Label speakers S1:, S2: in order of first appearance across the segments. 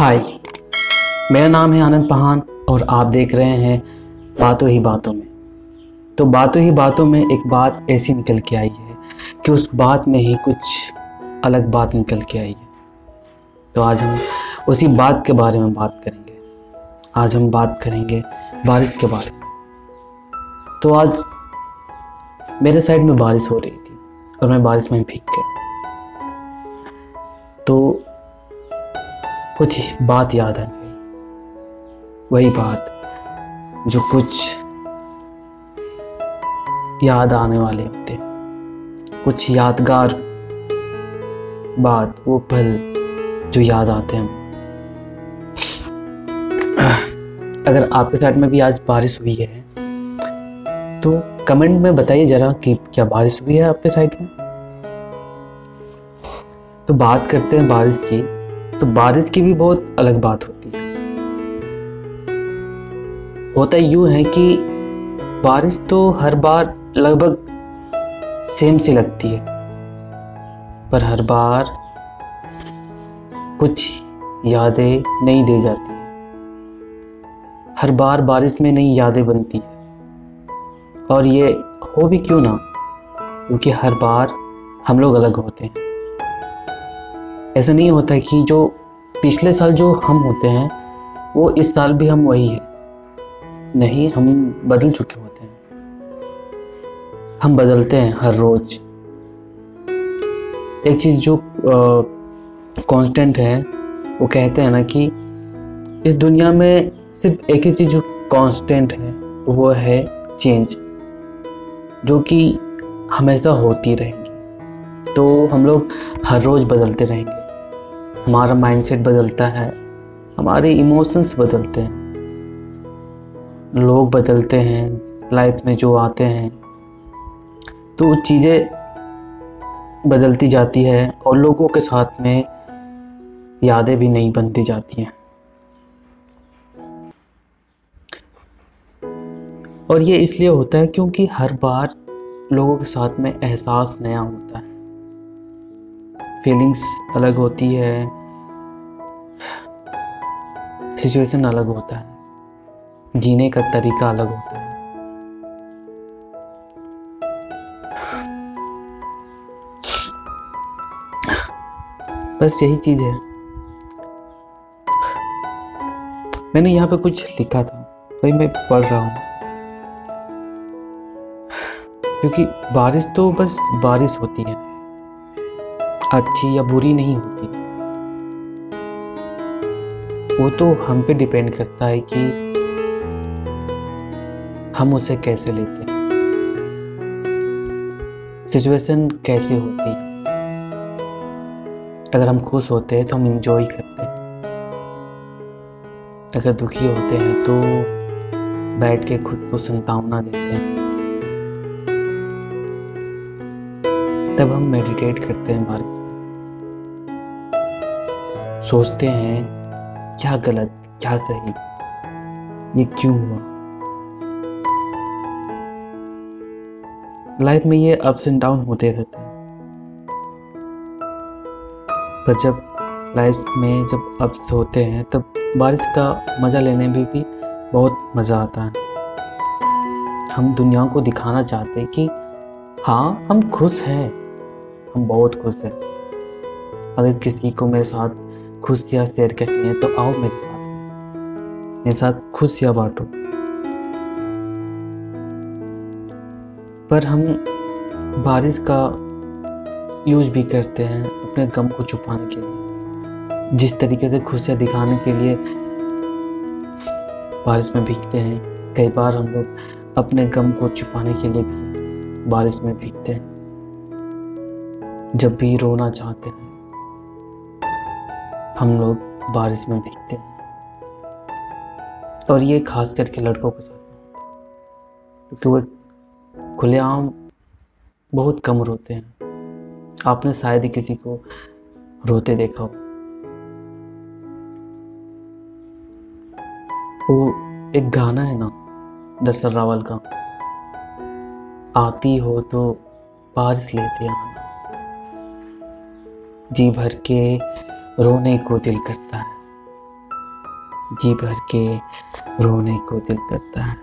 S1: हाय मेरा नाम है आनंद पहान और आप देख रहे हैं बातों ही बातों में। तो बातों ही बातों में एक बात ऐसी निकल के आई है कि उस बात में ही कुछ अलग बात निकल के आई है। तो आज हम उसी बात के बारे में बात करेंगे। आज हम बात करेंगे बारिश के बारे में। तो आज मेरे साइड में बारिश हो रही थी और मैं बारिश में भीग गया। तो कुछ बात याद आ गई। वही बात जो कुछ याद आने वाले होते। कुछ यादगार बात, वो पल जो याद आते हैं। अगर आपके साइड में भी आज बारिश हुई है तो कमेंट में बताइए ज़रा कि क्या बारिश हुई है आपके साइड में? तो बात करते हैं बारिश की। तो बारिश की भी बहुत अलग बात होती है। होता यूँ है कि बारिश तो हर बार लगभग सेम सी लगती है। पर हर बार कुछ यादें नहीं दे जाती हर बार बारिश में नई यादें बनती है। और ये हो भी क्यों ना? क्योंकि हर बार हम लोग अलग होते हैं। ऐसा नहीं होता कि जो पिछले साल जो हम होते हैं, वो इस साल भी हम वही हैं। नहीं, हम बदल चुके होते हैं। हम बदलते हैं हर रोज। एक चीज़ जो कांस्टेंट है, वो कहते हैं ना कि इस दुनिया में सिर्फ़ एक ही चीज़ जो कांस्टेंट है, वो है चेंज जो कि हमेशा होती रहेंगी। तो हम लोग हर रोज़ बदलते रहेंगे। हमारा माइंडसेट बदलता है, हमारे इमोशंस बदलते हैं, लोग बदलते हैं लाइफ में जो आते हैं तो चीज़ें बदलती जाती है और लोगों के साथ में यादें भी नहीं बनती जाती हैं। और ये इसलिए होता है क्योंकि हर बार लोगों के साथ में एहसास नया होता है। फीलिंग्स अलग होती है सिचुएशन अलग होता है। जीने का तरीका अलग होता है। बस यही चीज़ है। मैंने यहाँ पे कुछ लिखा था, वही मैं पढ़ रहा हूँ। क्योंकि बारिश तो बस बारिश होती है। अच्छी या बुरी नहीं होती। वो तो हम पे डिपेंड करता है कि हम उसे कैसे लेते हैं। सिचुएशन कैसी होती अगर हम खुश होते हैं तो हम इंजॉय करते हैं। अगर दुखी होते हैं तो बैठ के खुद को संतावना देते हैं। तब हम मेडिटेट करते हैं बारिश सोचते हैं क्या गलत क्या सही? ये क्यों हुआ? लाइफ में ये अप्स एंड डाउन होते रहते हैं। पर जब लाइफ में जब अप्स होते हैं तब बारिश का मज़ा लेने में भी, भी बहुत मज़ा आता है। हम दुनिया को दिखाना चाहते हैं कि हाँ हम खुश हैं। हम बहुत खुश हैं। अगर किसी को मेरे साथ खुशियाँ शेयर करनी है तो आओ मेरे साथ। मेरे साथ खुशियाँ बांटो। पर हम बारिश का यूज़ भी करते हैं अपने गम को छुपाने के लिए। जिस तरीके से खुशियाँ दिखाने के लिए बारिश में भीगते हैं, कई बार हम लोग अपने गम को छुपाने के लिए भी बारिश में भीगते हैं। जब भी रोना चाहते हैं। हम लोग बारिश में भीगते हैं। और ये खास करके लड़कों के साथ क्योंकि वो खुलेआम बहुत कम रोते हैं। आपने शायद ही किसी को रोते देखा हो। वो एक गाना है ना, दरअसल रावल का। आती हो तो बारिश लेते आना। जी भर के रोने को दिल करता है। जी भर के रोने को दिल करता है।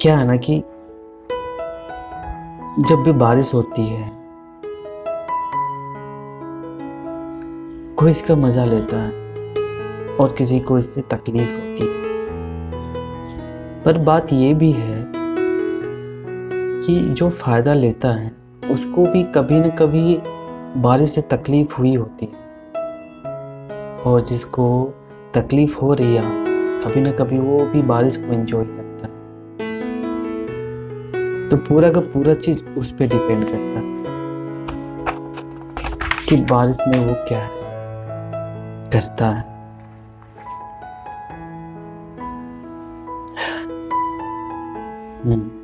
S1: क्या है ना कि जब भी बारिश होती है, कोई इसका मज़ा लेता है और किसी को इससे तकलीफ़ होती है। पर बात यह भी है कि जो फ़ायदा लेता है, उसको भी कभी न कभी बारिश से तकलीफ़ हुई होती है। और जिसको तकलीफ़ हो रही है, कभी ना कभी वो भी बारिश को एंजॉय करता है। तो पूरा का पूरा चीज़ उस पर डिपेंड करता है कि बारिश में वो क्या है करता है। हम्म।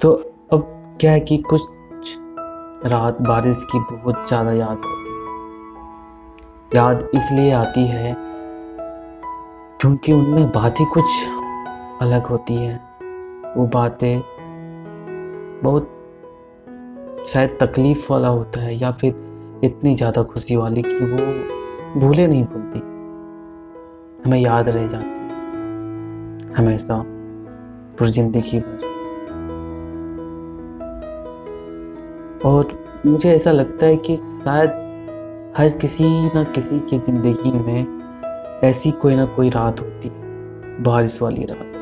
S1: तो अब क्या है कि कुछ रात बारिश की बहुत ज़्यादा याद होती है। याद इसलिए आती है क्योंकि उनमें बातें कुछ अलग होती है। वो बातें बहुत शायद तकलीफ़ वाला होता है या फिर इतनी ज़्यादा खुशी वाली कि वो भूले नहीं भूलती हमें याद रह जाती है। हमेशा पूरी ज़िंदगी भर। और मुझे ऐसा लगता है कि शायद हर किसी न किसी की ज़िंदगी में ऐसी कोई ना कोई रात होती है, बारिश वाली रात।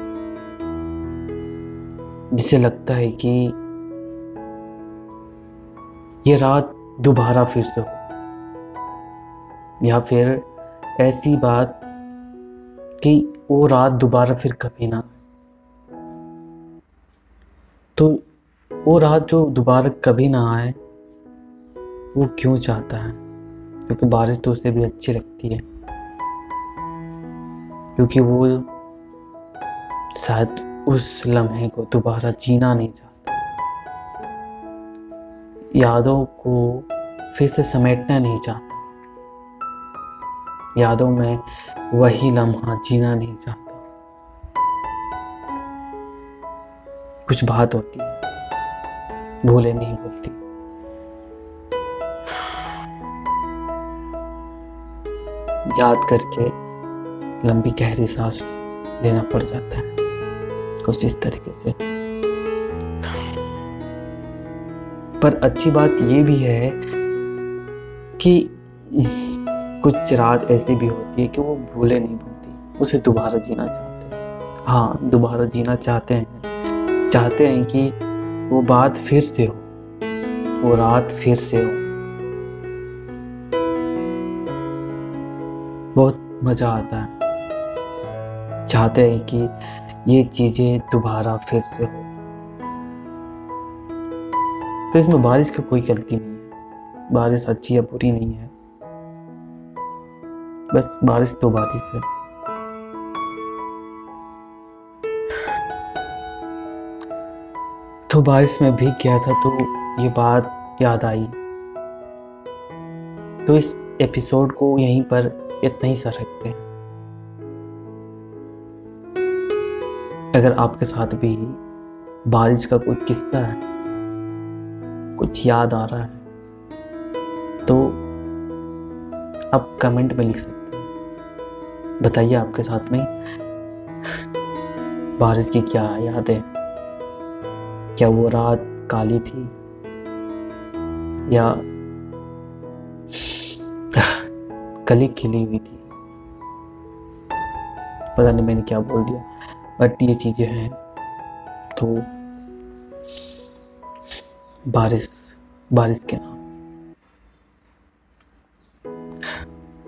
S1: जिसे लगता है कि ये रात दोबारा फिर से हो। या फिर ऐसी बात कि वो रात दोबारा फिर कभी ना तो वो रात जो दोबारा कभी ना आए, वो क्यों चाहता है? क्योंकि बारिश तो उसे भी अच्छी लगती है। क्योंकि वो शायद उस लम्हे को दोबारा जीना नहीं चाहता। यादों को फिर से समेटना नहीं चाहता। यादों में वही लम्हा जीना नहीं चाहता। कुछ बात होती है। भूले नहीं बोलती। याद करके लंबी गहरी सांस लेना पड़ जाता है। कुछ इस तरीके से। पर अच्छी बात ये भी है कि कुछ रात ऐसी भी होती है कि वो भूले नहीं भूलती उसे दोबारा जीना चाहते हैं। हाँ दोबारा जीना चाहते हैं। चाहते हैं कि वो बात फिर से हो, वो रात फिर से हो। बहुत मज़ा आता है। चाहते हैं कि ये चीज़ें दोबारा फिर से हो। तो इसमें बारिश का कोई गलती नहीं है। बारिश अच्छी या बुरी नहीं है। बस बारिश तो बारिश है तो बारिश में भीग गया था तो ये बात याद आई। तो इस एपिसोड को यहीं पर इतना ही सा रखते हैं। अगर आपके साथ भी बारिश का कोई किस्सा है, कुछ याद आ रहा है तो आप कमेंट में लिख सकते हैं। बताइए आपके साथ में बारिश की क्या याद है। क्या वो रात काली थी? या कली खिली हुई थी? पता नहीं मैंने क्या बोल दिया। बट ये चीज़ें हैं तो बारिश बारिश के नाम।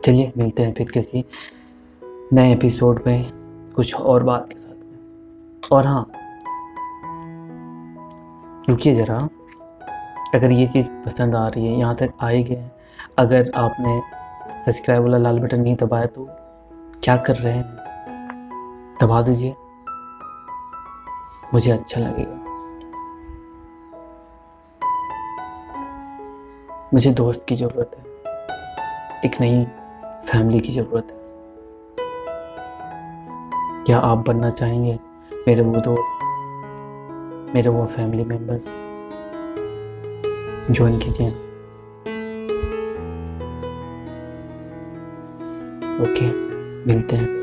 S1: चलिए, मिलते हैं फिर किसी नए एपिसोड में कुछ और बात के साथ में। और हाँ रुकिए ज़रा। अगर ये चीज़ पसंद आ रही है, यहाँ तक आए गए अगर आपने सब्सक्राइब वाला लाल बटन नहीं दबाया तो क्या कर रहे हैं? दबा दीजिए। मुझे अच्छा लगेगा। मुझे दोस्त की ज़रूरत है। एक नई फैमिली की ज़रूरत है। क्या आप बनना चाहेंगे? मेरे वो दोस्त मेरे वो फैमिली मेंबर ज्वाइन कीजिए ओके मिलते हैं।